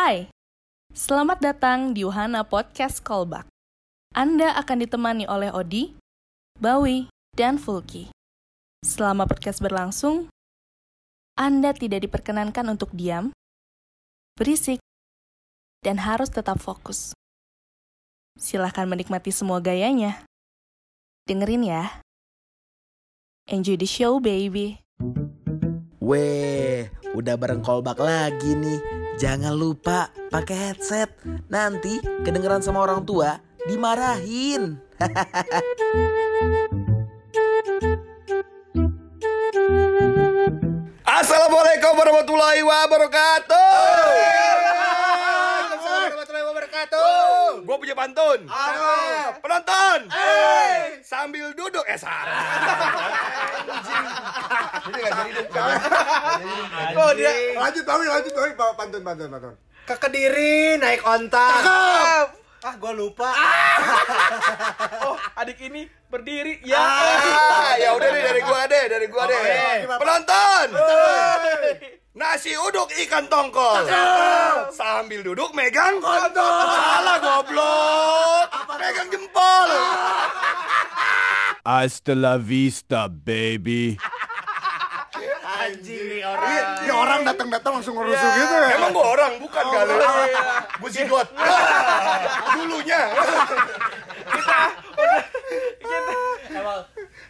Hai, selamat datang di Wahana Podcast Callback. Anda akan ditemani oleh Odi, Bawi, dan Fulki. Selama podcast berlangsung, Anda tidak diperkenankan untuk diam, berisik, dan harus tetap fokus. Silahkan menikmati semua gayanya. Dengerin ya. Enjoy the show, baby. Weh, udah bareng callback lagi nih. Jangan lupa pakai headset. Nanti kedengeran sama orang tua dimarahin. Assalamualaikum warahmatullahi wabarakatuh. Wabarakatuh. Gue punya pantun. Penonton. Sambil duduk eh salah. Nggak jadi. Oh dia Lanjut Bawi, lanjut Bawi, bawa pantun, pantun, pantun. ke Kediri naik onta. Ah, gua lupa. Oh, adik ini berdiri. Ya. Ah, ya udah deh dari gua deh, dari gua deh. Penonton. Nasi uduk ikan tongkol. Sambil duduk megang kontol. Salah goblok. Megang jempol. Hasta la vista, baby. Anjing nih orang. Ini orang datang-datang langsung ngerusuh gitu ya. Emang gua orang bukan kali. Gua sidot. Dulunya.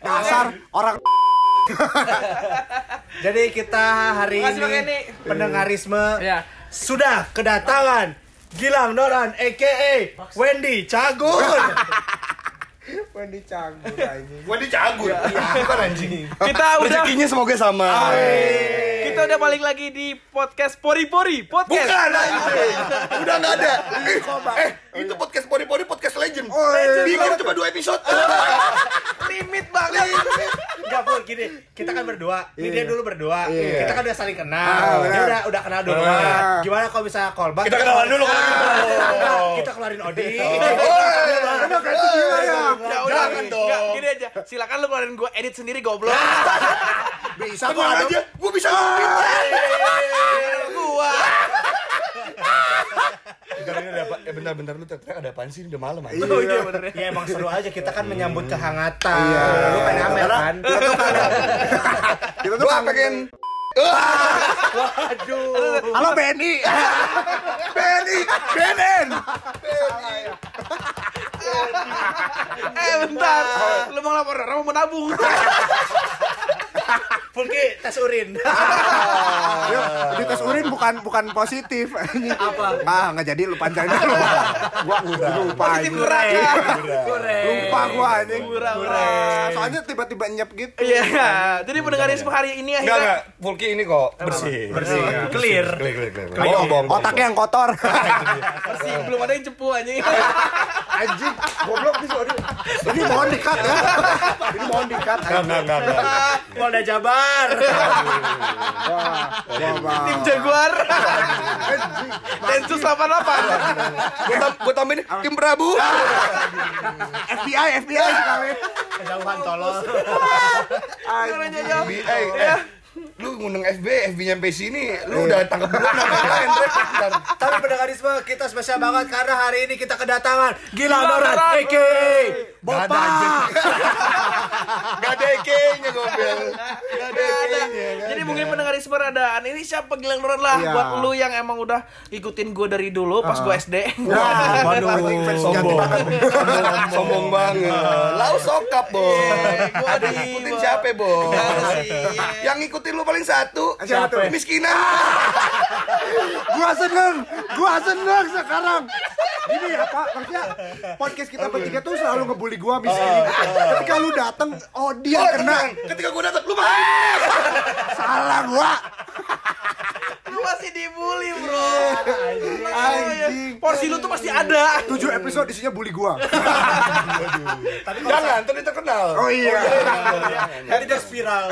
Dasar orang Jadi kita hari ini pendengarisme Ya. Sudah kedatangan Gilang Noran aka Wendy Cagur. Wendy canggung anjing. Gua dicagur. Bukan anjing. Kita udah Rezekinya semoga sama. Kita udah balik lagi di podcast Pori Pori Podcast. Bukan anjing. Udah nggak ada. Eh, eh, itu podcast pori-pori podcast legend. Bikin cuma dua episode. Limit banget. Enggak pun gini, kita kan berdua. Ini dia dulu berdua. Iya. Kita kan udah saling Ah, kenal. benar. Dia udah udah kenal dulu. Ah. Gimana kalau bisa callback? Kita kenalan dulu kalau gitu. Kita keluarin Odi. Kan gila ya. Udah, Jangan dong. Gini aja. Silakan lu keluarin gua edit sendiri goblok. Bisa kok ada. aja, gua bisa. Gua. Bentar, ini ada apa? Eh, bentar, bentar lu teriak ada apaan sih? Udah malam aja. Oh iya bener ya. Ya emang seru aja kita kan menyambut kehangatan. Iya. Lu pengen amer kan? Kita tuh kangen. pengen Aduh. Halo Benny. Benny, Benen. Eh bentar. Lu mau lapor orang mau nabung. Fulki tes urin. Yuk, di tes urin bukan bukan positif. Apa? Ah, nggak jadi lu pancain dulu. Gua lupa Positif anjing. kurang. Lupa gua anjing. Soalnya tiba-tiba nyep gitu. Iya. Jadi pendengarisme hari ini akhirnya enggak. Fulki ini kok bersih. Bersih. Clear. Oh, Bohong, bohong. Otaknya yang kotor. bersih. Belum ada yang cepu anjing. Anjing, goblok nih sorry. Ini mohon dikat ya. Ini mohon dikat. Enggak, enggak, enggak, enggak. Polda Jabar. Wah, wah, wah. Tim Jaguar. Densus 88. Gua tam- gua tambahin tim Prabu. FBI, FBI sekali. Kejauhan tolol. Caranya jauh. Bi- eh, eh, lu ngundang FB, FB nyampe sini, lu udah tangkap duluan apa lain. Tapi pendengarisme kita spesial banget karena hari ini kita kedatangan Gilang Gilang Noran Noran. aka Gak ada Bopak. anjing. Gak ada Gak ada. Jadi mungkin pendengarisme radaan ini siapa Gilang Noran lah Iya. buat lu yang emang udah ikutin gue dari dulu pas gue SD. Wah, Waduh. Sombong. Sombong banget. Lau sokap, Bo. gua Ada di- ngikutin siapa, Bo? Yang ngikutin lu paling satu. Siapa tuh? Gua seneng, gua seneng sekarang. Gini ya Pak, maksudnya podcast kita bertiga tuh selalu ngebully gua miskin. Ketika lu dateng, oh dia Oh, kena. Ketika gua datang, lu malah dibully. Salah gua. Lu masih dibully, Bro. Anjing. Porsi lu tuh pasti ada. Tujuh episode isinya bully gua. Jangan, tuh dia terkenal. Oh iya. Nanti dia spiral.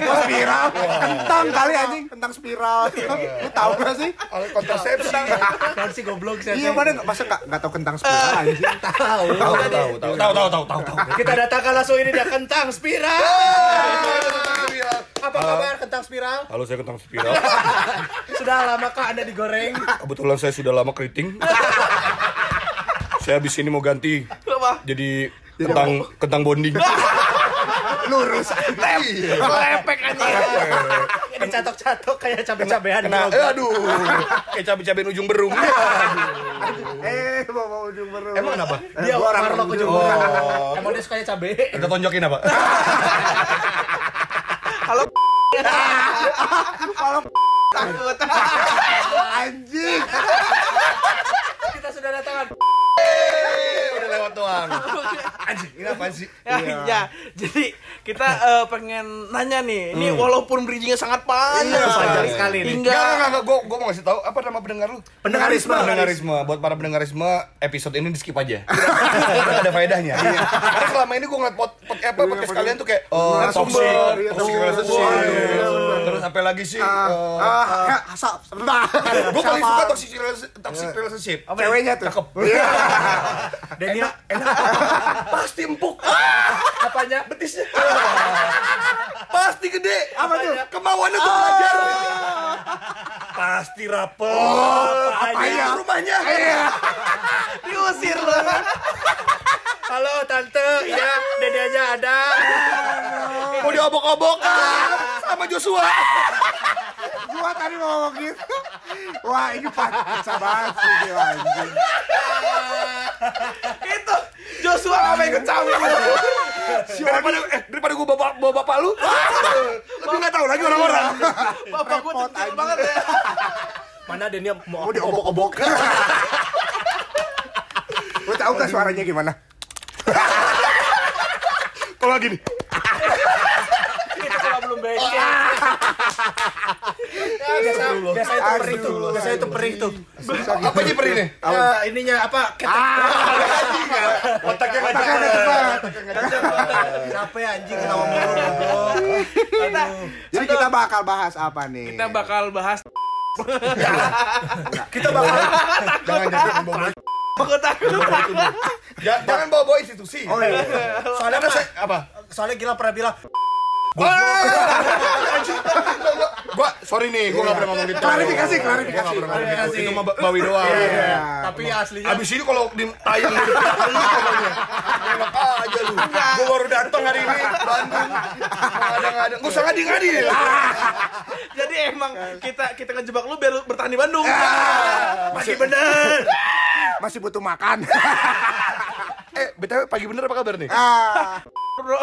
Oh, spiral. Kentang kali anjing, kentang spiral. Tahu gak sih? Alat kontrasepsi. Kan sih goblok sih. Iya, mana masa nggak nggak tahu kentang spiral anjing? tahu. Tahu, tahu, tahu, tahu, tahu, tahu, tahu. Kita datangkan langsung ini dia kentang spiral. Alhamdulillah. Apa kabar kentang spiral? Halo saya Kentang Spiral. Sudah lamakah Anda digoreng? Kebetulan saya sudah lama keriting. saya habis ini mau ganti Apa? jadi kentang kentang bonding. Lurus. Lepek aja. Ini catok-catok kayak cabe-cabean. Kena, di eh, aduh, kayak cabai-cabean ujung berung. Eh, bawa ujung baru. Emang kenapa? Dia orang warlock ujung Oh. berung. Emang dia suka cabe. Kita tonjokin apa? Takut. Anjing. Kita sudah datangan. Eh, lewat doang. Anjing, ini apaan sih? Ya, ya, jadi kita eh, pengen nanya nih, ini walaupun bridgingnya sangat panjang, Iya, panjang sekali nih. hingga Enggak, enggak, enggak, gue gue mau ngasih tahu apa nama pendengar lu? Pendengarisme. Pendengarisme. Buat para pendengarisme, episode ini di skip aja. Tidak ada faedahnya. Karena selama ini gue ngeliat pot, pot, apa, podcast kalian tuh kayak oh, toxic, iya, toxic oh, relationship. iya, Terus apa lagi sih? Ah, ah, asap. Sebentar. gue paling suka toxic relationship. Toxic relationship. Ceweknya tuh. Cakep. Dan dia Pasti empuk. apanya? Betisnya. Pasti gede. Apa tuh? Kemauannya tuh belajar. Pasti rapet. apanya? rumahnya? diusir loh. Halo tante, iya dede aja ada. Mau diobok-obok sama Joshua. Gua tadi mau ngomong gitu. Wah, ini paksa banget sih dia anjing. Itu Joshua nggak mau ikut campur. Daripada eh daripada gua bapak bawa bapak lu. Lebih nggak tahu lagi orang-orang. Bapak kecil anjing. banget ya. Mana Denia mau Mau diobok-obok. Lu tahu gak suaranya gimana? Kalau gini. Kita kalau belum becek. Ya, biasa, biasa itu perih tuh, biasa itu perih tuh. Apa aja perih nih? Ya, ininya apa? Ketek. Otaknya nggak Takkan cepat. Capek anjing ketawa mulu. goblok. Kita, Jadi kita bakal bahas apa nih? kita bakal bahas Kita bakal jangan jangan bawa. Ja- jangan bawa bawa institusi. Oh iya. Soalnya kan saya apa? Soalnya gila pernah bilang, Gua sorry nih, gua nggak pernah ngomong gitu. Klarifikasi, Gua klarifikasi. nggak pernah ngomong gitu. Itu mah ba- bawi doang. Iya. tapi aslinya Abis ini kalau di tayang depan lu pokoknya. Enak aja lu. Gua baru datang hari ini Bandung. Ngadang-ngadang. Gua usah ngadi-ngadi. Jadi emang kita kita ngejebak lu biar lu bertahan di Bandung. Masih bener. Masih butuh makan. Eh, BTW pagi bener apa kabar nih? ah. Bro.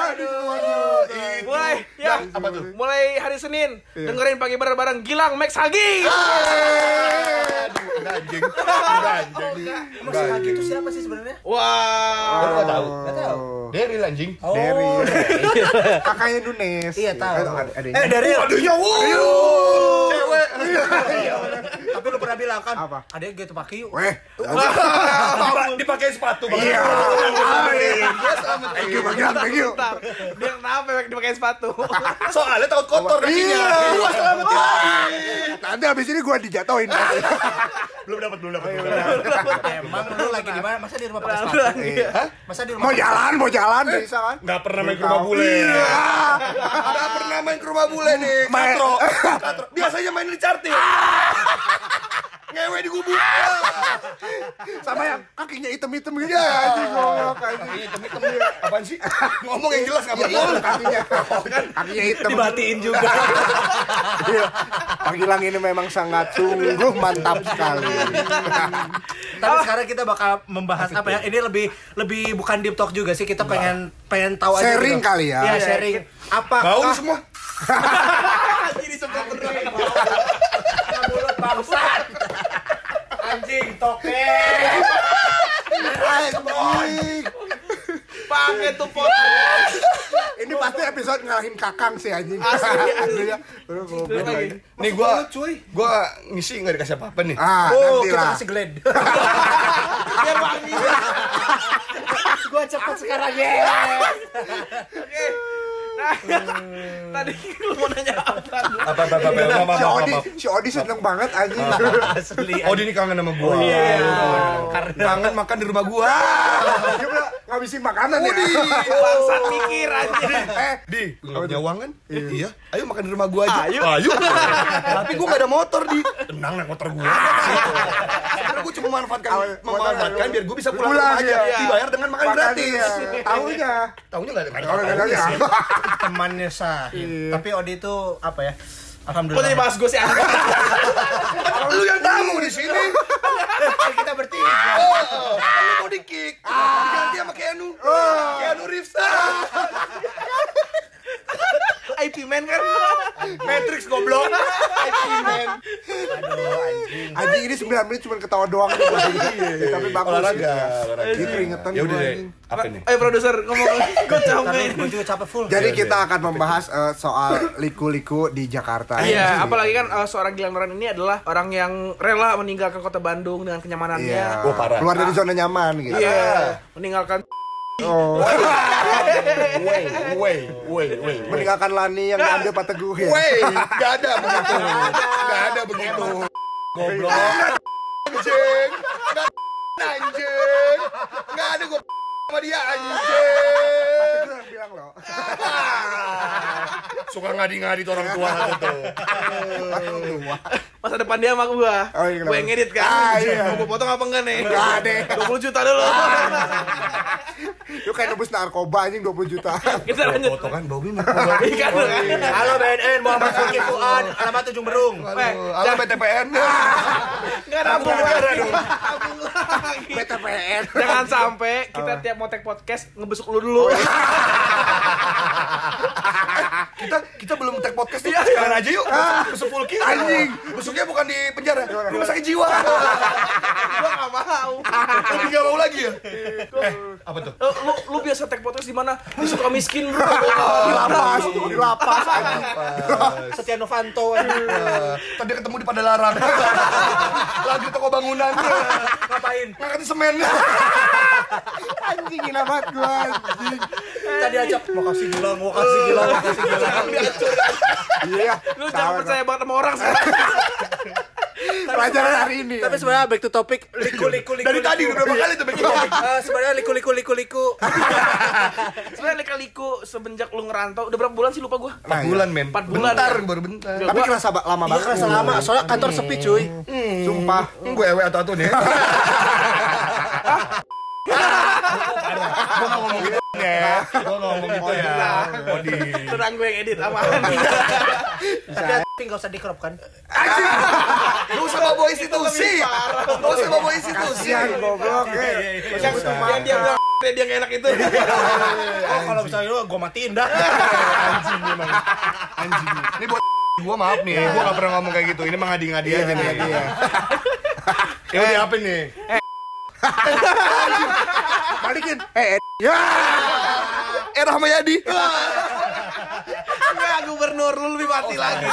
Aduh, aduh. Mulai ya. Apa tuh? Mulai hari Senin dengerin pagi bareng bareng Gilang Max Hagi. Aduh, anjing. Anjing. Si Haki itu siapa sih sebenarnya? Wah. Gua nggak tahu. Nggak tahu. Dari anjing. Dari kakaknya Dunes. Iya, tahu. Eh, dari Aduhnya, wuh. Cewek. Tapi lu pernah bilang kan Apa? ada yang gitu pakai yuk. Weh, Dipa- Dipakai sepatu. Iya. Thank you, Bang thank you. Dia kenapa dipakai sepatu? Soalnya takut kotor kakinya. Iya. Selamat ya. Nanti abis ini gua dijatoin. Belum dapat, belum dapat. Emang lu lagi di mana? Masa di rumah pakai sepatu? Iya. Masa di rumah Mau jalan, mau jalan bisa kan? Nggak pernah main ke rumah bule. Nggak pernah main ke rumah bule nih. Main- Katro. Katro. Biasanya main di cartil. Ngewe di gubuk. Sama yang kakinya hitam-hitam gitu. Ya, anjing ngomong anjing. Hitam-hitam. Apaan sih? Ngomong yang jelas nggak Iya, betul. kakinya. Kakinya hitam. dibatiin juga. Iya. Pak Gilang ini memang sangat sungguh mantap sekali. Tapi sekarang kita bakal membahas apa ya? Ini lebih lebih bukan deep talk juga sih. Kita pengen pengen tahu aja. Sharing gitu. kali ya. Iya, sharing. Apa? Bau semua. Jadi sempat bangsat. Anjing toke. Anjing. Pakai tuh pot. Ini pasti episode ngalahin kakang sih anjing. Asli, ya. Nih gua, gua ngisi nggak dikasih apa-apa nih. Ah, Oh, kita kasih glad. Biar wangi. Gua cepet sekarang ya. Oke. Tadi lu mau nanya apa? Apa apa apa apa apa Si apa, Odi, si Odi seneng banget anjing. Asli. Oh, dia ini kangen sama gua. Karena Kangen makan di rumah gua. Dia udah ngabisin makanan ya. Bangsat mikir aja. Eh, Di, lu nggak punya uang kan? Iya. Ayo makan di rumah gua aja. Ayo. Ayo. Tapi gua nggak ada motor di. Tenang naik motor gua. Sebenarnya gua cuma memanfaatkan memanfaatkan biar gua bisa pulang, aja. iya. Dibayar dengan makan gratis. ya. Tahunya. Tahunya nggak ada. Orang nggak tahu ya. Temannya Sahid. Tapi Odi itu apa ya? Kok jadi Alhamdulillah. bahas gue sih? Lu yang tamu di sini. Kan kita bertiga. Oh, lu mau di kick. Diganti sama Keanu. Keanu Reeves. IP man kan? Matrix goblok. IP man. Anjing ini 9 menit cuma ketawa doang nih. Tapi bagus. Olahraga, olahraga. Ini keringetan Ya udah deh. Apa nih? Eh produser ngomong gue capek Gue juga capek full. Jadi kita akan membahas eh, soal liku-liku di Jakarta. Iya, apalagi kan eh, seorang Gilang Noran ini adalah orang yang rela meninggalkan kota Bandung dengan kenyamanannya. Iya. Oh, parah. Keluar dari zona nyaman gitu. Iya, meninggalkan Oh, Wey, wey, wey, wey. meninggalkan Lani yang diambil Pak Teguh ya. Wey, gak ada begitu. Gak ada begitu. Goblok. Anjing. Anjing. Gak ada gue sama dia anjing. Teguh yang bilang loh. Suka ngadi-ngadi tuh orang tua satu tuh. masa depan dia sama gua. Oh, iya, Gua yang edit kan. Ah, iya. Mau gua potong apa enggak nih? Enggak deh. 20 juta dulu. Lu kayak nebus narkoba anjing 20 juta. Kita lanjut. Potongan Bobby mah. Ikan lu kan. Halo BNN, Muhammad Fulki Fuad, alamat Ujung Berung. Eh, Halo BTPN. Enggak. Tabung lagi. PTPN. Jangan sampai kita tiap mau take podcast ngebesuk lu dulu. Kita kita belum tag podcast tuh. Sekarang aja yuk. Besok full kill. Anjing. Besoknya bukan di penjara. Rumah sakit jiwa. Gua enggak mau. Lebih gak mau lagi ya? Eh, apa tuh? Eh, Lu lu biasa take podcast di mana? Di suka miskin bro. Di lapas, di lapas. Setia Novanto. Tadi ketemu di Padalarang. Lagi toko bangunan. Ngapain? Ngangkatin semen. Anjing gila banget gua anjing. Tadi ajak mau kasih gilang, mau kasih gilang, mau kasih gilang. Iya. Lu jangan percaya banget sama orang sekarang. Pelajaran hari ini. Tapi sebenarnya back to topic liku liku liku. Dari tadi udah berapa kali tuh bikin topik. Eh, sebenarnya liku liku liku liku. Sebenarnya lika-liku semenjak lu ngerantau udah berapa bulan sih lupa gua? Nah, bulan men. Empat bulan, Bentar, ya? baru bentar. Tapi gua- kerasa lama Iya banget. kerasa lama, soalnya kantor sepi cuy. Sumpah. Hmm, gue ewe atau atau nih. Gue gak ngomong gitu ya. Gue gak ngomong gitu ya. Body. Tenang gue yang edit aman. Tapi nggak usah di crop kan? Anjing. Lu sama bawa institusi. Lu sama bawa institusi. Kasihan goblok. eh. yang, yang dia bilang dia gak enak itu. Oh kalau misalnya lu gue matiin dah. Anjing emang. Anjing. Ini buat gue maaf nih, gue gak pernah ngomong kayak gitu. Ini mah ngadi-ngadi aja nih. Iya. Ya apa nih? Balikin. Eh, eh. ya. Eh Rahmayadi. Enggak, gubernur lu lebih mati lagi.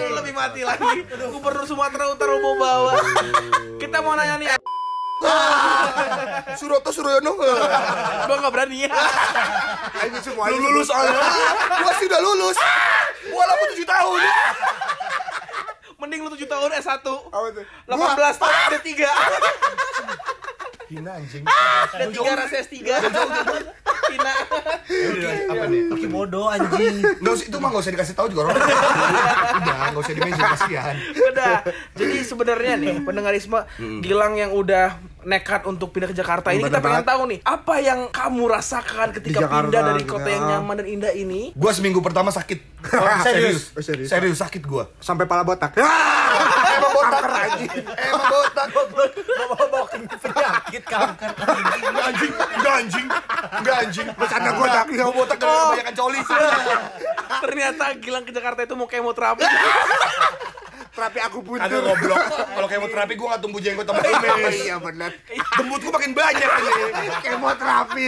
Lu lebih mati lagi. Gubernur Sumatera Utara mau bawa. Kita mau nanya nih, Suroto Suroyono. gua nggak berani ya. Anjing semua Lu lulus soalnya. Gua sih udah lulus. Walaupun 7 tahun. Mending lu 7 tahun S1. Apa tuh? 18 tahun ada 3. Hina anjing. Ada 3 rasa S3. Tina. Apa nih? Laki bodoh anjing. Nggak usah, itu mah nggak usah dikasih tahu juga orang. Udah, nggak usah dimention kasihan. Udah. Jadi sebenarnya nih pendengarisme Gilang yang udah nekat untuk pindah ke Jakarta ini Bener kita pengen banget. tahu nih apa yang kamu rasakan ketika Jakarta, pindah dari gitu kota ya. yang nyaman dan indah ini Gua seminggu pertama sakit. serius? Oh, serius. Serius sakit gua. Sampai pala botak. Botak Kanker, anjing. Emang botak. Bawa-bawa penyakit kanker. Enggak anjing, enggak anjing. Enggak anjing. Bercanda gua, Dak. Gua botak karena kebanyakan coli. ternyata Gilang ke Jakarta itu mau kemoterapi Terapi aku Kagak buntur. goblok. Kalau kemoterapi gua enggak tumbuh jenggot sama kumis. Iya benar. Jembut gua makin banyak ini. Kemoterapi.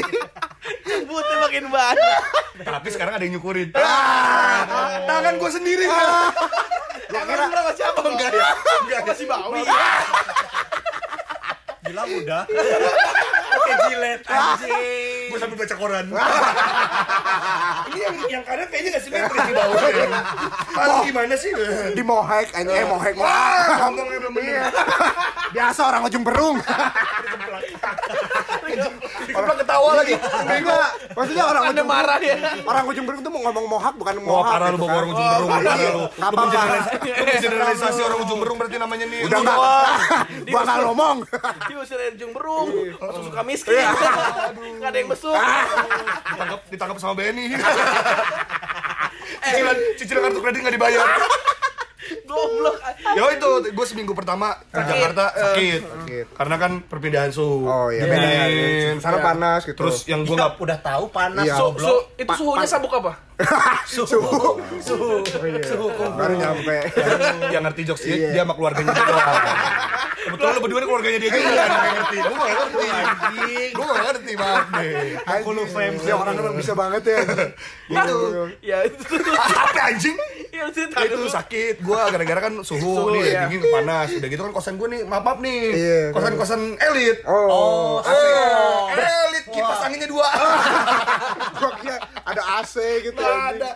Jembutnya makin banyak Tapi sekarang ada yang nyukurin. Ah, tangan gua sendiri. Gua kira sama siapa enggak ya enggak masih bawi Bilang udah. Oke jilet anjing. Gue sambil baca koran. Ini yang yang kanan kayaknya nggak simetris di bawahnya. Lalu gimana sih? Di mohek, eh, eh mohek ngomongnya belum bener. Biasa orang ujung berung. Kita ketawa lagi. Enggak, maksudnya orang ujung marah ya. Orang ujung berung tuh mau ngomong mohak bukan Oh, mohak. parah lu gitu bawa kan. orang ujung berung, lu mengeneralisasi orang ujung berung berarti namanya nih. Udah enggak. Gua enggak ngomong. Dia usir dari ujung berung. Langsung suka miskin. Nggak ada yang besuk. Ditangkap, ditangkap sama Benny. cicilan, cicilan kartu kredit nggak dibayar. Goblok. Ya itu, gue seminggu pertama ke Jakarta sakit. Sakit. Karena kan perbedaan suhu. Oh iya beda ya. Dingin. Sana panas gitu. Terus yang gue nggak udah tahu panas Iya. Goblok. su, itu suhunya sabuk apa? suhu. Suhu. Baru nyampe. yang ngerti jokes dia, Iya. dia sama keluarganya doang. Kebetulan lu berdua nih keluarganya dia juga kan yang ngerti. Gue gak ngerti. Gue gak ngerti maaf deh. Aku lu fame sih orang orang bisa banget ya. Itu. Ya itu. Apa anjing? Ya Ya, itu sakit gue gara-gara kan suhu, Suhu, nih iya. dingin panas udah gitu kan kosan gue nih maaf maaf nih Iya, kosan kosan elit Oh. oh, elit kipas anginnya dua Gua kira ada AC gitu. ada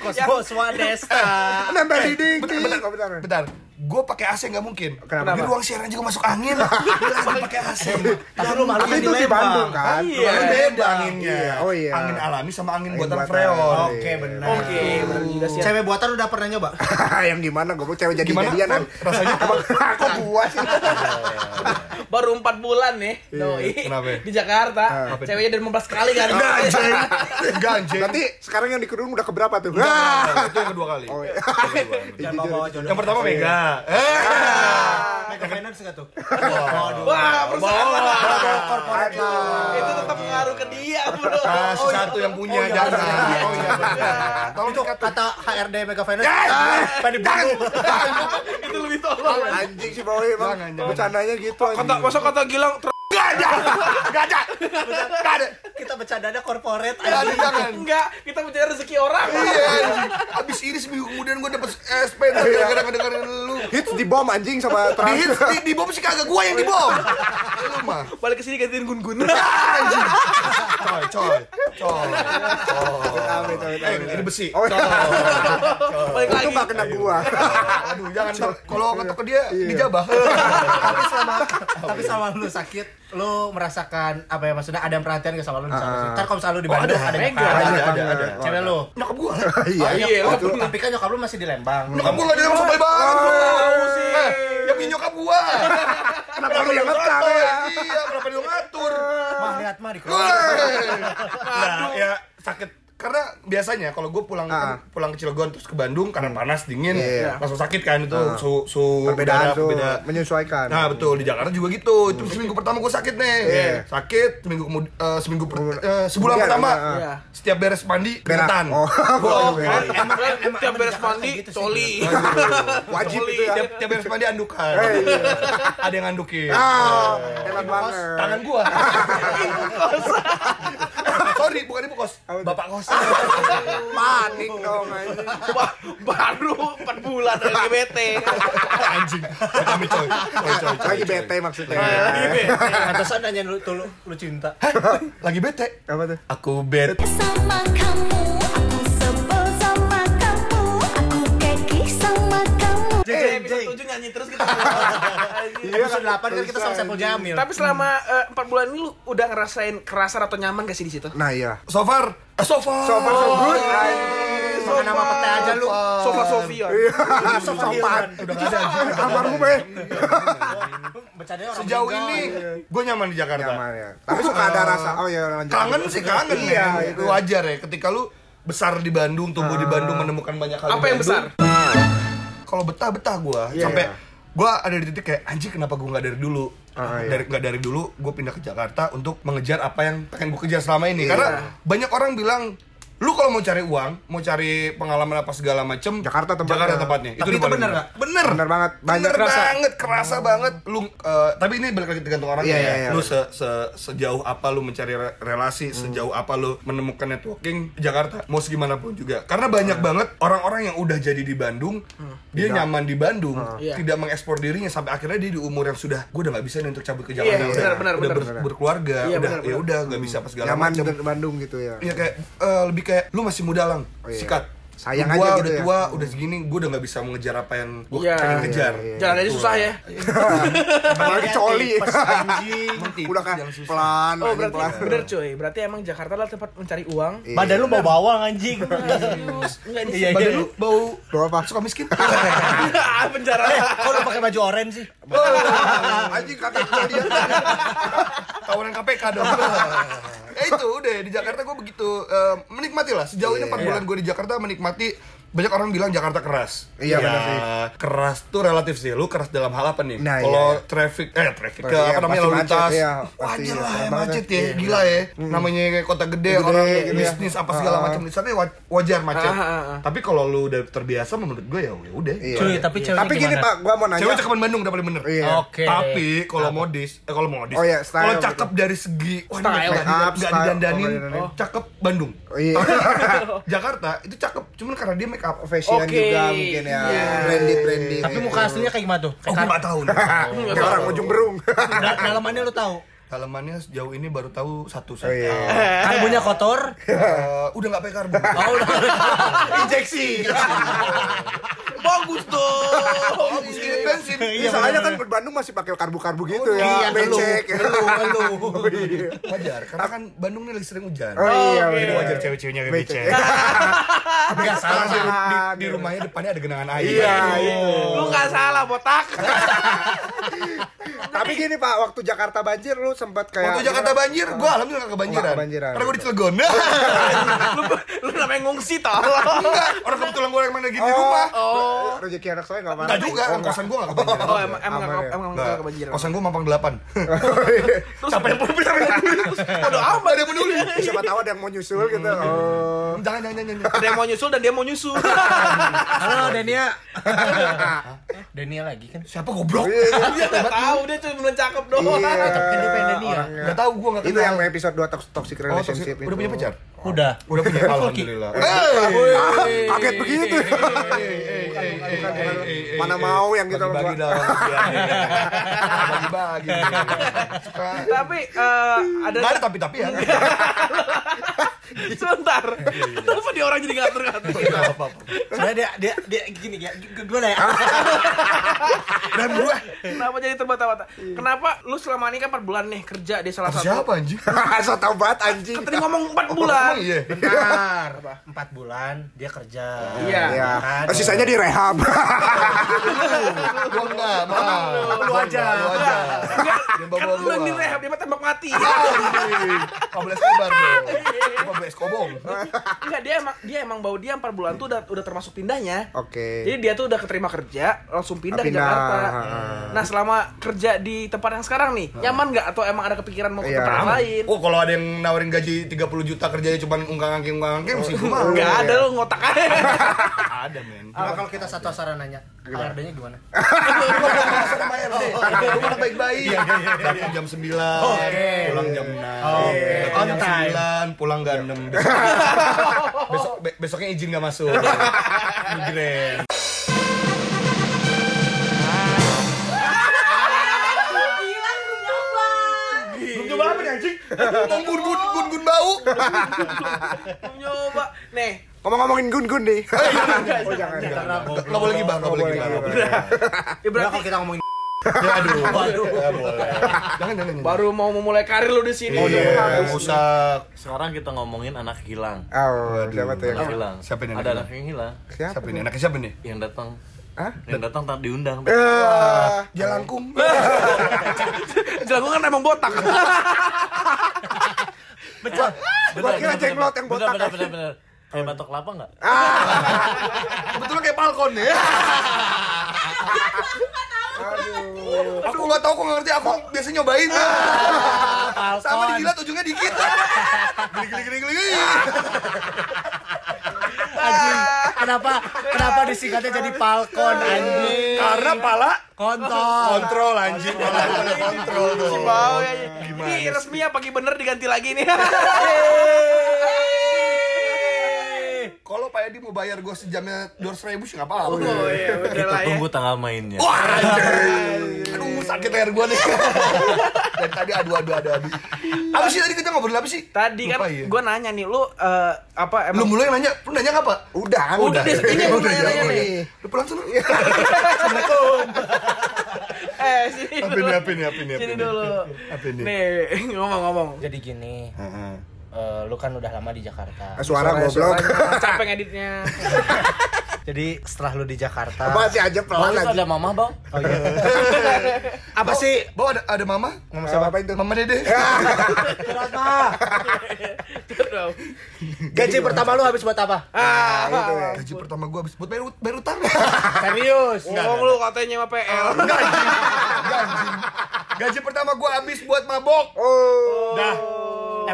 Kosmo Swadesta. Nempel di dinding. bentar Oh, bentar bentar. Gue pakai AC nggak mungkin Kenapa? di ruang siaran juga masuk angin Gila, pakai AC Tapi lu malu itu di Bandung kan. Iya. Kan beda anginnya Iya, oh iya. angin alami sama angin Angin buatan buatan. freon Oke, benar. Oke, benar juga sih. Cewek buatan udah pernah nyoba? yang gimana gue mau cewek jadi Gimana, jadian Fon? Rasanya? kok gua sih Baru 4 bulan nih, Doi. Di Jakarta. Ceweknya udah 15 kali kan. enggak anjing enggak anjing Nanti sekarang yang di kerudung udah keberapa tuh? Nah, itu yang kedua kali Oh, iya. Yang pertama Mega eh Mega Finance enggak tuh? Wah, perusahaan lah. Korporat Itu tetap ngaruh ke dia, Bro. kasih satu yang punya jangan Oh iya benar. tolong Itu dikat kata HRD Mega Finance. Eh, Pengen dibunuh. Itu lebih tolong. Anjing sih Boy emang bercandanya gitu Kata anjing. masa kata Gilang Gak ada Gak ada Gak ada Kita bercandanya korporat. Gak ada jangan enggak, kita mencari rezeki orang. Iya Abis ini seminggu kemudian gue dapet SP Gara-gara ngedengerin lu Hits di bom anjing sama Di trans. hits, di, di bom sih kagak gue yang di bom Lu mah Balik ke sini gantiin gun-gun. Anjing Coy coy Coy Amit, amit, Eh amit. ini besi Oh iya. Balik Itu lagi. gak kena gua. Aduh jangan Kalau ketok ke dia Iya. Dijabah tapi selama tapi selama lu sakit, lu merasakan apa ya maksudnya ada perhatian gak sama lu di sana sih? Ah. Ntar kalau misalnya lu di Oh, Bandung ada. nyokap, Ada, ada, ada, ada. Cewek lu. Nyokap gue Iya. Iya, lah. Itu, tapi kan nyokap lu masih di Lembang. Nyokap gue gak ada sampai banget. Eh yang punya nyokap gue Kenapa lu yang ya? Iya kenapa dia ngatur Mah lihat mah di Nah, ya sakit karena biasanya kalau gue pulang Ah. pulang ke Cilegon terus ke Bandung karena panas dingin Iya. langsung sakit kan itu Ah. su, su Perbedaan tuh berbeda. menyesuaikan. Nah betul di Jakarta juga gitu. Itu seminggu pertama gue sakit nih. Iya. Sakit seminggu kemudian seminggu per- eh, sebulan kemudian, pertama. Iya. Setiap beres mandi keringetan. Oh. Oh, kan emang emang- tiap emang beres di Jakarta mandi gitu coli. Wajib Coli. itu ya. Tiap, tiap beres mandi andukan. Eh, iya. Ada yang andukin. Ah, enak banget. Tangan gua. Sorry, bukan ibu kos. Bapak kos. Panik dong anjing. Ba- Baru 4 bulan lagi bete. Anjing. Kami coy. Coy, coy, coy, Lagi bete maksudnya. Lagi bete. Pantesan nanya lu tuh lu, lu cinta. Lagi bete. Apa tuh? Aku bete. sama kamu nyanyi terus kita. Episode 8 kan kita sama Saiful Jamil. Tapi selama 4 bulan ini lu udah ngerasain kerasa atau nyaman gak sih di situ? Nah iya. So far. eh, So far. So far so good. Makan nama pete aja lu. Sofa Sofia. Sopan. Udah gak ada anjing. Almarhum eh. Sejauh ini gue nyaman di Jakarta. Nyaman ya. Tapi suka ada rasa oh ya lanjut. Kangen sih kangen Iya, men. itu. Wajar ya ketika lu besar di Bandung, tumbuh di Bandung, menemukan banyak hal Apa yang besar? Kalau betah betah gua Iya, sampai iya. gua ada di titik kayak anjing kenapa gua nggak dari dulu. Ah, iya. dari nggak dari dulu gue pindah ke Jakarta untuk mengejar apa yang pengen gue kejar selama ini Iya. karena banyak orang bilang Lu kalau mau cari uang, mau cari pengalaman apa segala macem Jakarta tempatnya. Jakarta tempatnya. Tapi itu paling bener bener. nggak? Bener. Bener banget. Banyak Bener kerasa. banget, kerasa banget. Lu eh, tapi ini balik lagi tergantung orangnya Iya, ya. iya, iya. Lu se, se- sejauh apa lu mencari re- relasi, Hmm. sejauh apa lu menemukan networking di Jakarta, mau segimana pun juga. Karena banyak banget orang-orang yang udah jadi di Bandung, dia nyaman di Bandung, Iya. tidak mengekspor dirinya sampai akhirnya dia di umur yang sudah gue udah nggak bisa nih untuk cabut ke Iya, Jakarta, iya, udah, benar, benar, udah benar. ber- berkeluarga, Iya, udah ya udah nggak bisa apa segala Nyaman macam. di Bandung gitu ya. Iya kayak eh, lebih kayak lu masih muda lang, Oh, iya. sikat. Sayang gua aja gitu udah ya. tua, udah segini, gue udah nggak bisa mengejar apa yang gue Iya, pengen iya, kejar. iya. Jalan aja susah ya. Apalagi coli. Udah kan pelan, Oh berarti pelan. bener cuy, berarti emang Jakarta adalah tempat mencari uang. Iya. Badan lu bau bawang anjing. Serius, enggak ini Iya, Badan iya. lu bau Bau apa? suka miskin. Ah, penjara. Kok lu pakai baju oranye sih? Anjing kata dia. Tawaran KPK dong. ya itu udah di Jakarta gue begitu eh, menikmati lah sejauh ini 4 bulan gue di Jakarta menikmati menikmati banyak orang bilang Jakarta keras. Iya, Ya, benar sih. Keras tuh relatif sih. Lu keras dalam hal apa nih? Nah, Kalau iya. traffic eh traffic ke Iya, apa namanya lalu lintas. iya, pasti, Wajar iya, lah serem ya, macet ya. Iya, Gila ya. Namanya kayak kota gede, Gede, orang gitu ya. bisnis apa segala Ah. macam di sana wa- wajar macet. Ah, ah, ah. Tapi kalau lu udah terbiasa menurut gue ya ya udah. Iya. Cuy, tapi ceweknya Tapi gini? Pak, gua mau nanya. Cewek cakepan Bandung udah paling bener. Iya. Oke. Tapi kalau modis, eh kalau modis, Oh iya, kalau gitu. cakep dari segi Style. nggak Make up, nggak style. didandanin, Oh, didandanin. cakep Bandung. Oh, iya. Jakarta itu cakep, cuman karena dia make up. Fashion Oke. juga mungkin ya. Iya. Branded, branded. Tapi muka aslinya kayak gimana tuh? Oh, gue nggak tahu. nih. Kayak orang ujung berung. Da- Dalamannya lu tahu? Dalamannya sejauh ini baru tahu satu Oh saya. iya. Karbunya kotor? Eh, udah nggak pakai karbon. Oh, udah. Injeksi. Bagus dong. Oh, irit bensin. Iya, soalnya kan di Bandung masih pakai karbu-karbu gitu Iya, ya. lu. Becek. Lu, lu. Oh, iya. Wajar, karena kan Bandung ini lagi sering hujan. Oh iya, bener. wajar cewek-ceweknya kayak Becek. Enggak salah di, di, di rumahnya depannya ada genangan air. Iya, iya. Lu nggak salah botak. Tapi gini Pak, waktu Jakarta banjir lu sempat kayak Waktu Jakarta banjir, gue alhamdulillah gak kebanjiran. Nggak kebanjiran. Karena gue di Cilegon. lu, lu namanya ngungsi tolong. Enggak, orang kebetulan gue yang main lagi di rumah. Oh. Rezeki anak saya enggak Enggak juga, Oh, kosan gue gak kebanjiran. Oh, emang emang Aman nggak ya? emang Nggak. nggak kebanjiran. Kosan gue mampang 8 Terus Siapa yang peduli? Bodo amat Ada yang peduli? Siapa tahu ada yang mau nyusul gitu. Oh. Jangan, jangan, jangan, jangan. ada yang mau nyusul dan dia mau nyusul. Halo Denia. Denia lagi kan? Siapa goblok? dia nggak tahu dia cuma bilang cakep doang. Iya. Tapi kan dia pengen orangnya. Gak tau, gue gak Itu kenal. yang episode 2 toxic, Oh, relationship itu. Udah punya pacar? Udah. Udah punya, alhamdulillah. Ah, kaget begitu. Mana mau yang gitu Bagi-bagi sama dong. Bagi-bagi. Suka. Tapi eh, ada ada tapi-tapi ya. sebentar. Iya, iya, iya. Kenapa dia orang jadi ngatur ngatur apa dia dia dia gini ya gue nih, dan gue kenapa jadi terbata-bata? Kenapa lu selama ini kan 4 bulan nih kerja di salah satu siapa anjing? Asal tau banget anjing. Tadi ngomong empat oh, bulan. Oh, iya. Bentar 4 bulan dia kerja. Iya. Oh, sisanya di rehab. Gua enggak lu aja. lu aja. Kan lu yang di rehab dia mah tembak mati boleh lebar dong 15 kobong. Enggak, dia emang dia emang bau dia 4 bulan tuh udah udah termasuk pindahnya. Oke. Okay. Jadi dia tuh udah keterima kerja, langsung pindah, ah, pindah. ke Jakarta. Hmm. Nah, selama kerja di tempat yang sekarang nih, hmm. nyaman nggak atau emang ada kepikiran mau ke yeah. tempat lain? Oh, kalau ada yang nawarin gaji 30 juta kerjanya cuma ungkang-angking ungkang-angking sih oh. gua. Enggak ada lu ngotak aja. ada, men. Nah, kalau kita satu sarananya, nanya, HRD-nya gimana? Gua anak baik-baik. Datang jam 9, pulang jam 6. Datang On jam time. 9, pulang jam 6. Besok, besok be- besoknya izin gak masuk. Migren. Belum coba apa nih anjing? Gun-gun gun-gun bau. Belum nyoba. Nih, Ngomong-ngomongin gun-gun nih. enggak, Oh jangan. jangan. Gak boleh gibah, gak boleh gibah. boleh, nggak boleh. Ya Udah berarti kalau kita ngomongin Ya, aduh. Ya, boleh. Jangan, jangan, jangan. baru mau memulai karir lu di sini. Oh, iya, usah. Sekarang kita ngomongin anak hilang. Oh, siapa tuh yang Anak hilang. Siapa ini anak Ada hilang? anak yang hilang Siapa? Ini? Anaknya siapa nih? yang datang. Hah? Yang datang tak diundang. Eh, Jalangkung. Jelangkung kan emang botak. Gua kira jenglot yang Bener, botak. bener, bener, bener. Kayak batok kelapa nggak? Kebetulan kayak Falcon ya. Aku nggak tahu, aku nggak ngerti. Aku biasa nyobain. Sama dijilat ujungnya dikit. Geli, geli, geli, geli. kenapa kenapa disingkatnya jadi Falcon anjing? Karena pala Kontol. kontrol anjing. Pala kontrol ya. Gimana Ini resmi apa pagi bener diganti lagi nih. Kalau Pak Edi mau bayar gue sejamnya dua ribu sih nggak apa-apa. Oh iya, udah Kita lah ya. tunggu tanggal mainnya. Wah, anjing. aduh sakit leher gue nih. Dari tadi adu adu adu adu. Apa sih tadi kita ngobrol apa sih? Tadi kan Lupa ya. gue nanya nih, lu eh, apa Lu emang mulu yang nanya, lu nanya Pak? Udah, kan? Udah deh, ini Udah, nanya-nanya ya, nih. Lu pulang sana. Eh, sini Apa dulu. ini, apa ini, apa ini, apa Sini ini? dulu. Apa ini? Nih, ngomong-ngomong. Jadi gini, eh, lu kan udah lama di Jakarta. Suara goblok. Capek ngeditnya. Jadi setelah lu di Jakarta, Masih aja Bang, pelan aja. ada mama bang? oh iya. Apa sih? Bawa ada, ada mama? Ngomong siapa apa itu? Mama Dede. Gaji pertama lu habis buat apa? Ah, itu ya. Gaji pertama gue habis buat bayar, bayar utang. Serius? ngomong lu katanya sama PL. Enggak anjing. Gaji pertama gue habis buat mabok. Oh. Dah.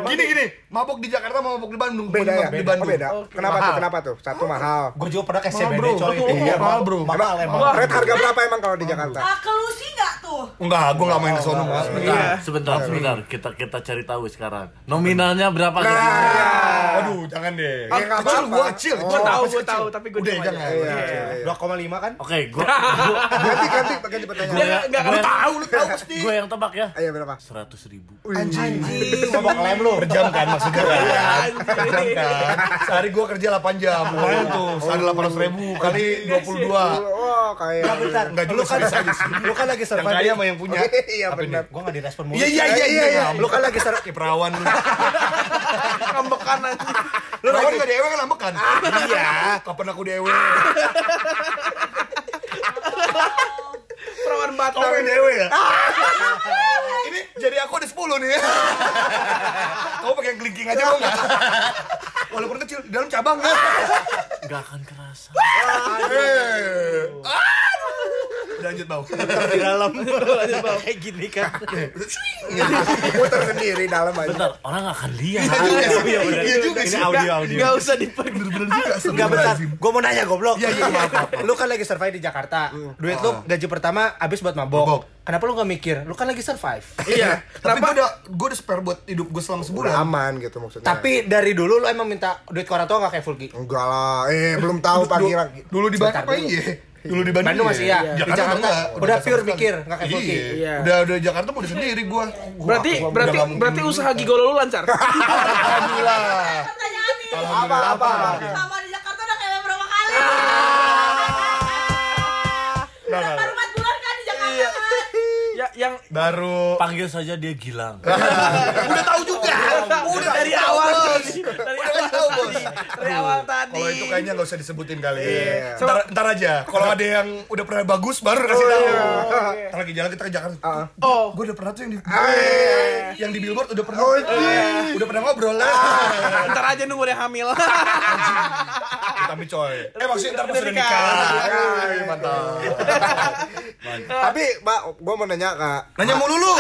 Gini gini, mabok di Jakarta sama mabok di Bandung. Beda ya? Mabok di Oh, Bandung. beda. Kenapa tuh? Kenapa tuh? Satu mahal. Gue juga pernah ke Mahal, CBD bro. coy. Iya, mahal, bro. Mahal emang. Red harga berapa emang kalau di Jakarta? Ah, kelusi nggak tuh? Enggak, gue enggak main ke sono, Mas. Sebentar, sebentar, sebentar. Kita kita cari tahu sekarang. Nominalnya berapa? Nah. Aduh, jangan deh. Ya, nggak kecil, gue kecil. Gue kecil. tahu, gue tahu, tapi gue Udah, jangan. Iya, iya, iya. 2,5 kan? Oke, gua Ganti ganti ganti Dia pertanyaan. nggak nggak Lu tahu. lu tahu pasti. gue yang tebak ya. Ayo berapa? Seratus ribu. Anjing. Mabok lem lu. Per jam kan maksudnya kan? Iya, jam kan? Sehari gue kerja 8 jam. Lumayan tuh. Sehari 800 ribu kali 22. Oh, kayak. Bentar, Enggak juga kan, lu kan lagi Yang survive. kaya sama yang punya. Iya benar. Gue gak direspon mulu. Iya iya iya iya. iya. Lu kan lagi survive. Kayak perawan lu. Ngambekan aja. Lu perawan gak dewe kan lambekan? Iya. Kapan aku dewe? Perawan Kamu Batam. yang dewe ya? Ini jadi aku ada 10 nih. Kamu pakai kelingking aja mau nggak? Walaupun kecil, di dalam cabang nggak? Gak akan kerasa. Eh. Lanjut bau. di dalam. Kayak gini kan. Muter sendiri dalam aja. Bentar, orang gak akan lihat. Iya juga sih. Iya juga Ini sih. audio audio. Gak usah dipakai. Bener-bener juga. Enggak bentar, gue mau nanya goblok. Iya, iya. Lu kan lagi survive di Jakarta. Duit lu gaji pertama habis buat mabok. Mabok. Kenapa lu gak mikir? Lu kan lagi survive. Iya. Tapi gue udah, gue udah spare buat hidup gue selama sebulan. aman gitu maksudnya. Tapi dari dulu lu emang minta duit ke orang tua gak kayak Fulgi? enggak lah. Eh, belum tahu pagi lagi. Dulu di apa iya? Dulu di Bandung, Bandung masih ya? Di Jakarta, Jakarta enggak. udah nggak pure mikir, nggak kayak Fulki. Iya. Udah udah Jakarta udah sendiri gue. Berarti berarti berarti usaha gigolo lu lancar. Alhamdulillah. Pertanyaan nih. Apa apa? Sama di Jakarta udah kayak berapa kali? Nah, Udah nah, baru 4 bulan kan di Jakarta kan? Ya yang Baru Panggil saja dia Gilang. udah tahu juga. Udah dari awal Bos. tadi. Dari Udah awal Bos. tadi. Dari awal tadi. Kalau itu kayaknya nggak usah disebutin kali. Iya. Ntar, ntar aja. Kalau ada yang udah pernah bagus baru kasih tahu. Ntar lagi jalan kita ke Jakarta. Oh. Gue udah pernah tuh yang di yang di billboard udah pernah. Oh, iya. Udah pernah ngobrol lah. Ntar aja nunggu dia hamil. Tapi coy. Eh maksudnya ntar pas Udah udah nikah. Mantap. Tapi, Mbak, gua mau nanya Kak. Nanya mulu lu.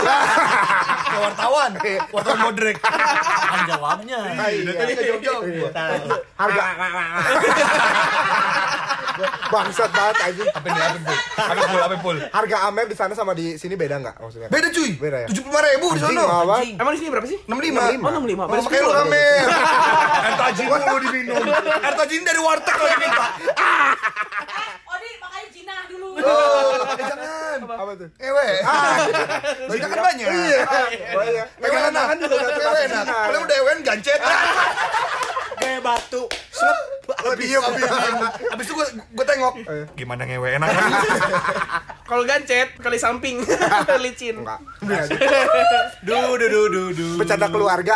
Ke wartawan. Wartawan modrek. Kan jawabnya. Udah tadi nggak jawab-jawab gua. Harga Bangsat banget anjing. Apa nih? Apa pul? Apa pul? Apa pul? Harga Amer di sana sama di sini beda nggak maksudnya? Beda cuy. Beda ya? Tujuh puluh lima ribu di apa? Emang di sini berapa sih? 65 Oh, 65. Oh, makanya lu dulu. ramen. Air tajin mulu diminum. Air tajin dari warteg kalau minta. Odi makanya Cina dulu. Oh, eh, jangan. Apa tuh? Ewe. Kita kan banyak. Iya. Banyak. Ewe enak. Ewe enak. Kalau udah ewen gancet. Kayak batu. Lebih diem, lebih. Abis itu gue gue tengok. Gimana ngewe enak? Kalau gancet kali samping licin. Enggak. Du du du du du. Bercanda keluarga.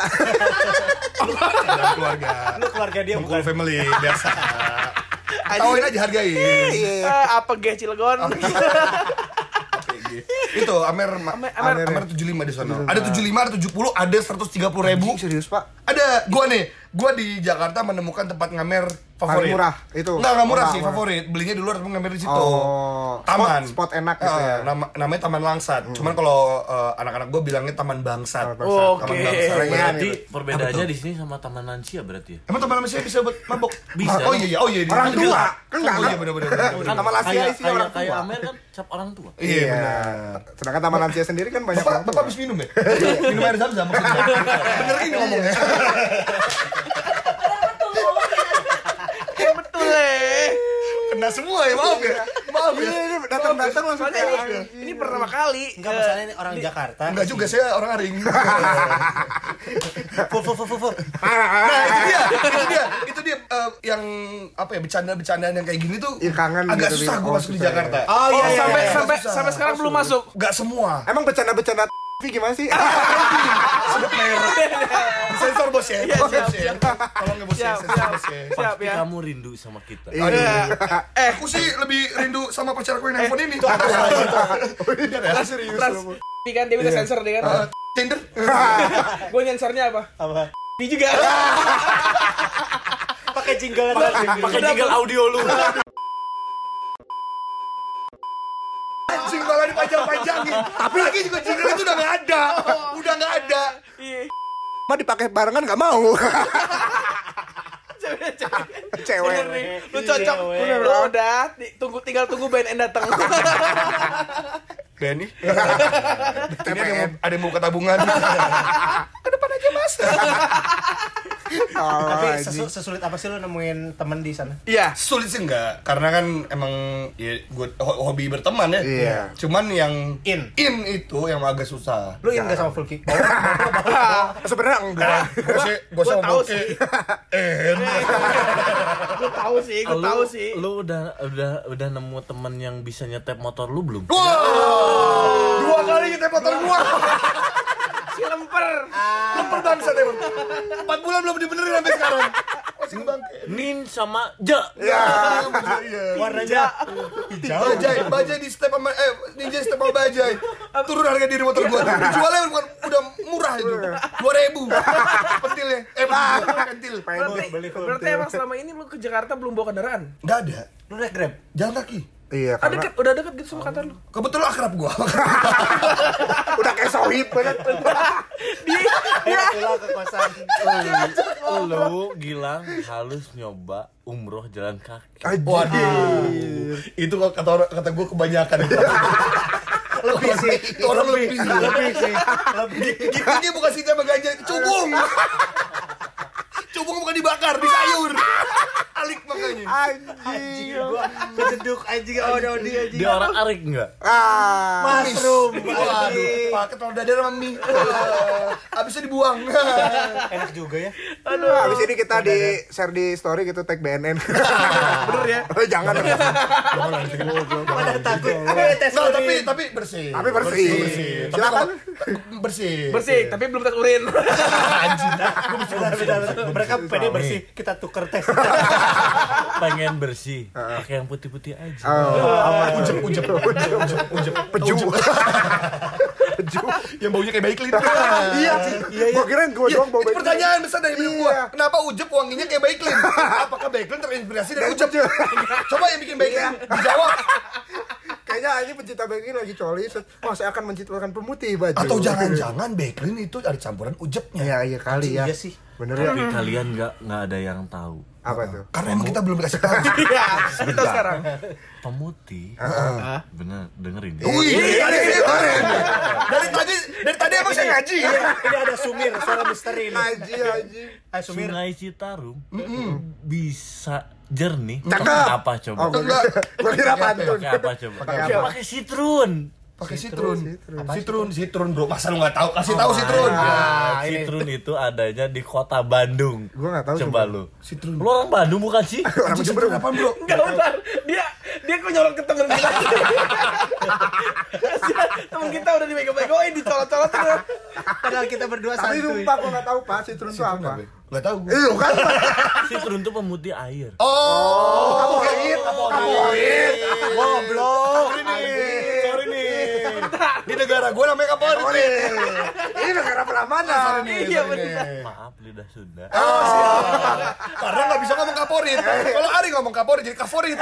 Keluarga. Lu keluarga dia bukan. family biasa. Tawain aja hargain. Iya. Eh, apa ge Cilegon? Itu Amer- Amer, Amer- Amer 75 di sana. Ada 75, ada 70, ada 130 ribu. Serius, Pak? Ada gua nih Gue di Jakarta menemukan tempat ngamer favorit. Paling murah, itu. Enggak, enggak murah Murah, sih, murah. favorit. Belinya di luar tapi ngamer di situ. Oh, Taman. spot- spot enak gitu Ah, ya. Hmm. nama, namanya Taman Langsat. Cuman kalau eh, anak-anak gue bilangnya Taman Bangsat. Taman Bangsat. Oke. Taman Bangsat. Berarti gitu. perbedaannya di sini sama Taman Lansia berarti ya? Emang teman saya bisa buat mabok? Bisa. Oh iya iya, oh iya. di- Orang tua. Oh Kan enggak, iya benar-benar. Taman Lansia kayak isinya kayak orang kayak tua. Amer kan cap orang tua. Iya Iya. benar. Sedangkan Taman Lansia sendiri kan banyak Bapak, orang bapak tua. habis minum ya? minum air zam-zam maksudnya. Bener ini ngomongnya. Betul eh. Kena semua ya, maaf ya. Maaf ya. Iya, ini datang-datang langsung Soalnya kayak ini, ini pertama kali. Enggak masalahnya ini orang Jakarta. Enggak juga, saya orang Aring. Fur fur fur fur. Nah itu dia, itu dia, itu dia eh, yang apa ya bercanda-bercandaan yang kayak gini tuh Iya, kangen agak gitu, susah gue Oh, masuk di susah, Jakarta. ya. Oh Oh, iya iya. sampai iya. sampai sampai sekarang belum masuk. Gak semua. Emang bercanda-bercanda gimana sih? Sensor bos ya. Iya, siap, ya. Tolong ya bos ya, Siap, sensor siap. bos ya. Siap Pasti ya. kamu rindu sama kita. Iya. Eh, aku sih lebih rindu sama pacar aku yang handphone ini. Serius Trans lu. ini kan dia bisa sensor dia kan. Eh, Tinder. Gue sensornya apa? Apa? Ini juga. Pakai jingle Pakai jingle audio lu. Anjing malah Tapi lagi juga jingle itu udah gak ada. Udah gak ada. Iya. Mah dipakai barengan nggak mau. Cewek, cewek. Cewek. Lu cocok. Lu udah, tunggu tinggal tunggu BNN datang. Benny. Ini ada yang mau, ada yang mau ke tabungan. Ke depan aja mas. Oh, Tapi sesu- sesulit apa sih lu nemuin temen di sana? Iya. Sulit sih enggak, karena kan emang ya, gue hobi berteman ya. Iya. Cuman yang In. in itu yang agak susah. Lu in gak sama Fulki? Sebenarnya enggak. Gue sih, gue sama tahu Boke. sih. En. Gue tahu sih, gue Lu- tahu sih. Lu udah udah udah nemu temen yang bisa nyetep motor lu belum? Wow, dua kali kita motor gua. Si lemper. Lemper bangsa deh. Empat bulan belum dibenerin sampai sekarang. Masih bangke. Nin sama Ja. Ya, iya. Warnanya Bajai, bajai di step sama eh ninja step sama bajai. Turun harga diri motor gua. Dijualnya bukan udah murah itu. 2000. Pentil ya. Eh, pentil. Berarti, berarti emang selama ini lu ke Jakarta belum bawa kendaraan? Enggak ada. Lu naik Grab? Jalan kaki. Iya, Ah, karena deket, udah deket gitu sama kantor lu. Kebetulan akrab gua. udah kayak sohib banget. Dia, Pulang ke kosan. Lu Gilang halus nyoba umroh jalan kaki. Waduh. Itu kok kata orang kata gua kebanyakan itu. Lebih sih. Itu orang lebih. Lebih sih. Lebih. Giginya bukan sih sama ganja, cubung. Cubung bukan dibakar, di sayur. Alik makanya. Anjing. Gua kejeduk anjing oh dia anjing. Dia orang arik enggak? Ah. Mushroom. Waduh, pakai telur dadar sama mie. Eh, Abisnya dibuang. Enak juga ya. Aduh. Habis ini kita di share di story gitu tag BNN. bener ya. Oh, jangan. Pada takut. Tapi tapi bersih. Tapi bersih. Silakan. bersih. Bersih, tapi belum tes urin. Bentar. Mereka pede bersih. Kita tuker tes. Pengen bersih, pakai yang putih-putih aja. Oh, Ujep, ujep, ujep, ujep, ujep, peju. Yang baunya kayak baik Iya, iya. Gua kirain gua Iya, doang itu baik pertanyaan besar dari gua. Iya. Kenapa Ujep wanginya kayak Baiklin? Apakah Baiklin terinspirasi dari Ujep? Coba yang bikin Baiklin dijawab. Kayaknya ini pencipta Baiklin lagi coli. Wah, saya akan menciptakan pemutih baju. Atau jangan-jangan Baiklin itu ada campuran Ujepnya. Ya, iya kali ya. Iya sih. Bener ya? Tapi kalian nggak nggak ada yang tahu. Apa tuh? Karena emang kita belum dikasih tahu. Iya, kita sekarang. Pemutih, bener dengerin ya. Wih, dari dari tadi dari tadi emang saya ngaji. Ini ada Sumir, suara misteri ini. Haji, haji. Ah, Sumir. Sungai Citarum bisa jernih. Cakep. Apa coba? Oh, Enggak. gua kira pantun. Pakai apa coba? Pakai apa? Pakai citrun. Pakai citrun. Citrun, citrun, Bro. Masa lu nggak tahu? Kasih tahu citrun. Nah, citrun itu adanya di kota Bandung. Gua nggak tahu Coba coba. lu. Citrun. Lu orang Bandung bukan sih? Orang Jember. apaan, Bro? Enggak bentar. Dia dia kok nyorot ke temen kita. temen kita udah dibego-begoin, dicolot-colot terus. Padahal kita berdua Tapi santuy. sumpah gua nggak tahu Pak, citrun itu apa. Nggak tahu. Iya kan? Citrun itu pemutih air. Oh, Kapoid, kapoid. Goblok. Sorry nih. Sorry nih. Di negara gue namanya kaporit. nih. Ini negara belah mana? Iya benar. Maaf lidah Sunda. Oh, siap. Karena nggak bisa ngomong kaporit. Kalau Ari ngomong kaporit jadi kavorit.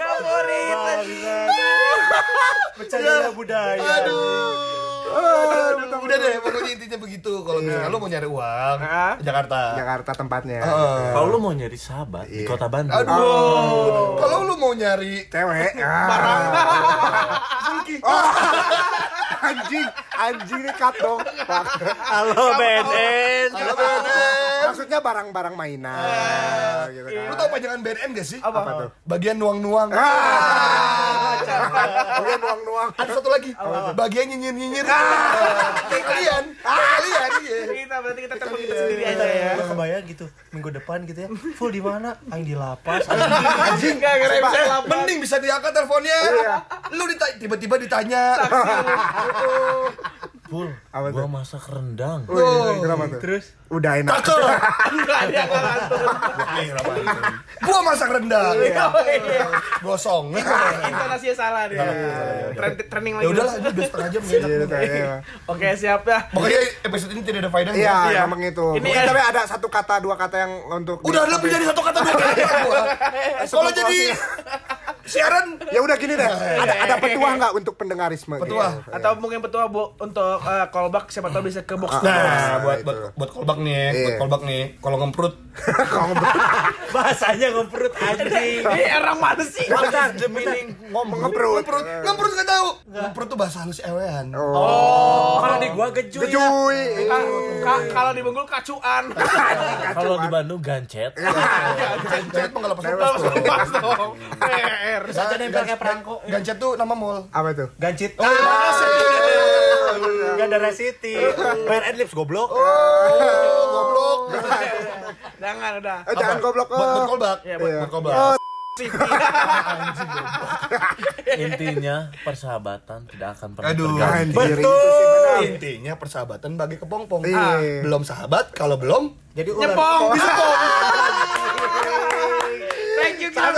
Favorit. Bercanda budaya. Aduh, udah deh, pokoknya intinya begitu. Kalau misalnya lu mau nyari uang, Ah. ke Jakarta. Jakarta tempatnya. Kalau lu mau nyari sahabat di kota Bandung. Aduh, kalau lu mau nyari Cewek. Ah. Oh. Anjing, anjing ini cut dong. Halo BNN. Halo BNN. Maksudnya barang-barang mainan gitu kan. Lu tau pajangan BNN gak sih? Apa tuh? Bagian nuang-nuang. Ah. Oke, nuang-nuang. Ada satu lagi, bagian nyinyir-nyinyir. Kayak kalian, kayak kalian iya. Kita berarti kita telepon kita sendiri aja ya. Gue kebayang gitu minggu depan gitu ya. Full di mana? Aing di lapas. Anjing enggak. Mending bisa diangkat teleponnya. Lu dita- tiba-tiba ditanya. Full. Apa Gua tuh? masak rendang. Wih, kenapa tuh? Terus Udah enak. Cakep. Enggak enggak ngantuk. Gua masak rendang. Oh, iya. Gosong. Intonasinya salah dia. Trend- Trending lagi. Ya udahlah, ini udah setengah jam Iya, iya. Oke, siap ya. Pokoknya episode ini tidak ada faedahnya. Iya, Iya. emang itu. Ini ya- tapi ada satu kata, dua kata yang untuk Udah lebih dari satu kata dua kata. Kalau jadi siaran Ya udah gini deh. Ada ada petua nggak untuk pendengarisme? Petua. Gitu. Atau mungkin petua bu, untuk eh, callback siapa tahu bisa ke box. Nah, buat buat buat kolbak nih, buat Iya. kolbak nih. Kalau ngemprut, bahasanya ngomprut anjing. Ini orang mana sih? The meaning ngomong? Ngeprut. ngemprut, ngemprut nggak tahu. Ngemprut tuh bahasa halus ewean. Oh, kalau di gua gejuy. ya. Gejuy. Ka- ka- Kalau di Bengkulu kacuan. Kalau di Bandung gancet. Gancet mah nggak lepas dong. Aja nempel kayak perangko. Gancet tuh nama mall. Apa tuh? Gancit. Oh, Gandara City. Bayar adlibs goblok. Oh, goblok. Jangan udah. Eh, jangan goblok. Buat kolbak. Iya, buat- kolbak. Oh, Intinya persahabatan tidak akan pernah Aduh. terganti. Benar. Intinya persahabatan bagi kepompong. Iya. Ah, Belum sahabat, kalau belum Jadi ular. Nyepong. Sama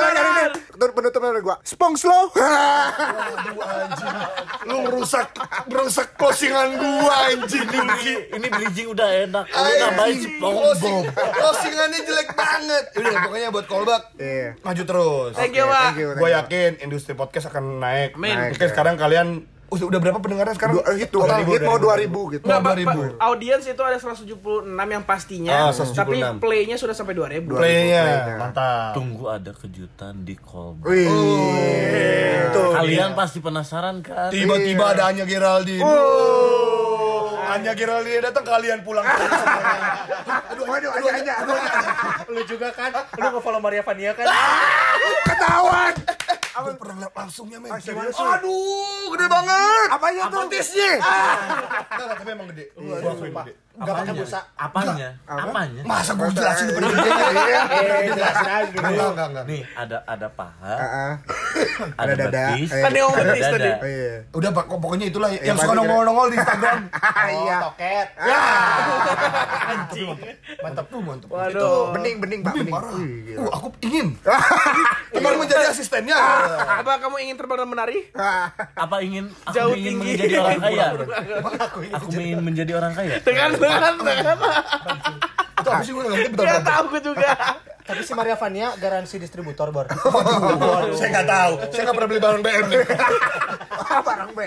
Kang dari gua. Spong slow. Aduh anjing. Lu merusak merusak closingan gua anjing. Ini, ini bridging udah enak. Lu nambahin Closing- Closingannya jelek banget. Udah pokoknya buat callback Iya. maju terus. Thank you, Oke, Pak. thank you, thank Gue you. yakin industri podcast akan naik. Mungkin Naik, ya. sekarang kalian udah, udah berapa pendengarnya sekarang? Dua, eh, itu Total hit mau 2000 gitu. Nggak, Pak, 2000. Pak, audiens itu ada 176 yang pastinya, Ah, 176. tapi playnya sudah sampai 2000. Playnya Playnya. mantap. Tunggu ada kejutan di call. Wih. Tuh. Kalian pasti penasaran kan? Tiba-tiba ada Anya Geraldine. Oh. Anya Geraldine datang kalian pulang. Aduh, aduh, aja aja. Lu juga kan? Lu nge-follow Maria Vania kan? Ketahuan. Gue pernah lihat langsungnya men. Ah, serius, Aduh, gede banget. Apanya tuh? Petisnya. Enggak, enggak, tapi emang gede. Gua gede. Enggak pakai busa. Apanya? Apanya? Masa gue jelasin depan gedenya? Iya, jelasin aja. Enggak, enggak, enggak. Nih ada ada paha, Heeh. ada Ada dada. Eh. Yang ada betis tadi. dada. Oh, Iya. Udah Pak, pokoknya itulah yang suka nongol-nongol di Instagram. Iya. Toket. Mantap tuh, mantap. Waduh. Bening, bening, Pak, Bening. Uh, aku ingin. Ingin menjadi asistennya. Apa kamu ingin terbang dan menari? Apa ingin aku ingin menjadi orang kaya? Aku ingin menjadi orang kaya. Dengan dengan dengan. Itu apa sih gue ngerti Ya bentar. tahu gue juga. Tapi si Maria Vania garansi distributor bar. Saya nggak tahu. Saya nggak pernah beli barang BM nih. Barang B.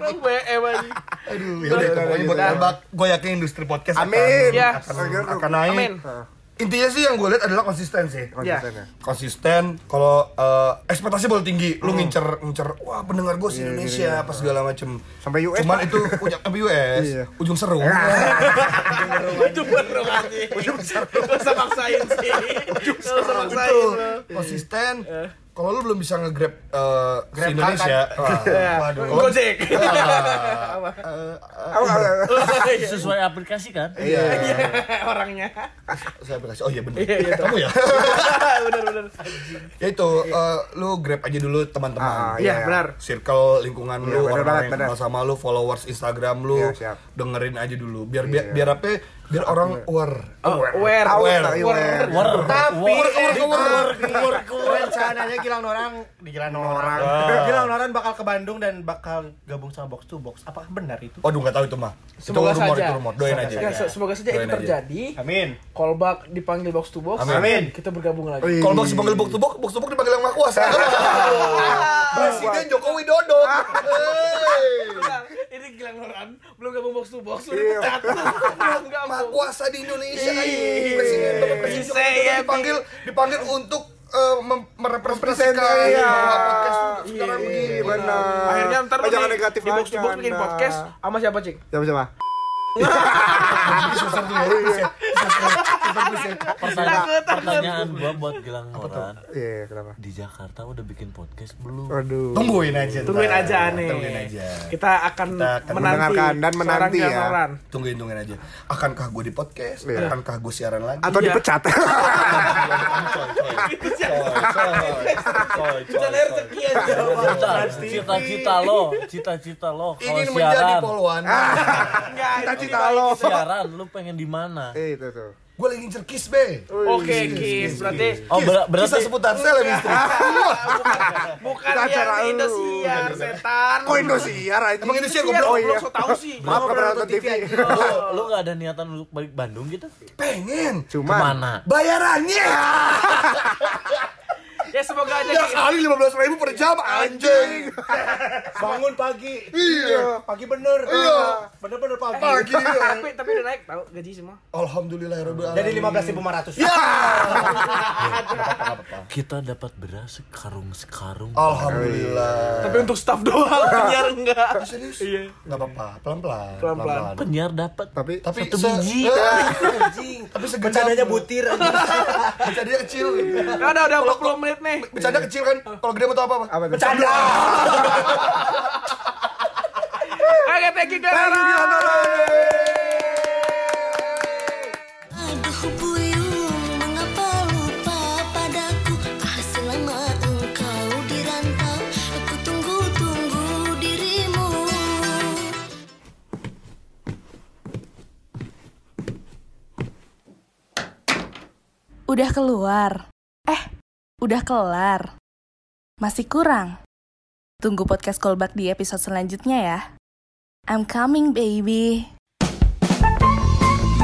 Orang BM aja. Aduh, ya udah pokoknya buat gue yakin industri podcast Amin. Ya. akan, akan naik. Amin. Intinya sih yang gue lihat adalah konsisten sih. Ya. Konsistennya. Konsisten, kalau eh, ekspektasi boleh tinggi, lu ngincer ngincer, wah pendengar gue se Indonesia apa segala macem. Sampai US, Cuman itu ujung sampai US, Iya. ujung serung. Itu bener anjing. Gak usah maksain sih. Gak usah maksain. Betul. lo. Konsisten. Kalau lu belum bisa nge-grab eh, si Indonesia, Ya. waduh. Gojek. Ah, eh, eh, Sesuai aplikasi kan? Iya. Orangnya. saya aplikasi. Oh iya bener. Iya, iya, Kamu ya? Bener bener. ya itu, lu grab aja dulu teman-teman. Ah, Iya benar. circle lingkungan Iya, lu bener orang banget, yang kenal sama lu followers Instagram lu Iya, siap. dengerin aja dulu biar biar, biar apa Biar orang aware. Aware. Aware, Aware. aware. Tapi rencananya Gilang orang di Gilang orang. Gilang orang bakal ke Bandung dan bakal gabung sama Box to Box. Apakah benar itu? Waduh nggak tahu itu mah. Semoga itu rumor, saja. itu rumor. Doain aja. Ya, se- semoga saja Doain itu aja. terjadi. Amin. Callback dipanggil box to box. Amin. Kita bergabung lagi. Box dipanggil box to box, box to box dipanggil yang maha kuasa. Presiden Joko Widodo. Gilang Noran belum gabung box to box udah Iya. pecat. Belum Maha gabung. kuasa di Indonesia. Presiden Bapak Presiden Widodo dipanggil dipanggil untuk eh, mem- merepresentasikan Represent, iya. bahwa podcast sekarang Iya, begini. benar. Akhirnya ntar lu jangan di- negatif di box to box bikin podcast sama siapa cik? Siapa siapa? pertanyaan gua buat Gilang Moran. Iya, kenapa? Di Jakarta udah bikin podcast belum? Waduh. Tungguin aja. Tungguin aja nih. Tungguin aja. Kita akan Kita akan menanti mendengarkan dan menanti ya. Noran. Tungguin tungguin aja. Akankah gue di podcast? Iya. Akankah gue siaran lagi? Atau Iya. dipecat? Cita-cita lo, cita-cita lo kalau Ingin menjadi siaran, polwan. Enggak, itu Cita-cita lo. siaran lu pengen di mana? Itu tuh. Gue lagi ngincer kiss be. Oke, Kis. Berarti Oh, ber- berarti Kisah seputar sel ya istri. bukan Kita yang. Indosiar, setan. Kok Indosiar aja? Emang Indosiar? Oh, iya. goblok, so tau sih. Maaf, nggak pernah nonton TV. lu, lu gak ada niatan untuk balik Bandung gitu? Pengen. Cuman, Ke mana? Bayarannya. Ya semoga aja Ya kali 15 ribu per jam anjing. Bangun pagi. Iya. Pagi bener. Iya. Bener-bener pagi. Pagi. ya. Tapi tapi udah naik tahu gaji semua. Alhamdulillah ya Rabbil Jadi alamin. 15.500. Ya. Kita dapat beras sekarung-sekarung. Alhamdulillah. Tapi untuk staff doang, penyiar enggak. serius? Iya. Enggak apa-apa, pelan-pelan. Pelan-pelan. Penyiar dapat tapi Tapi Satu se- biji. Eh, Tapi segenap. Bercandanya butir. Bercandanya kecil. Ya udah udah 40 menit nih. Bercanda kecil kan. Kalau gede mau tau apa? apa tuh? Bercanda. Oke, thank you Gilang Noran. Aduh buyung, mengapa lupa padaku Ah selama engkau di rantau Aku tunggu-tunggu dirimu Udah keluar. Eh, udah kelar. Masih kurang. Tunggu podcast callback di episode selanjutnya ya. I'm coming, baby.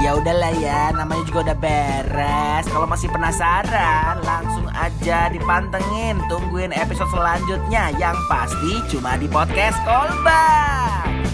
Ya udahlah ya, namanya juga udah beres. Kalau masih penasaran, langsung aja dipantengin. Tungguin episode selanjutnya yang pasti cuma di podcast Kolbak.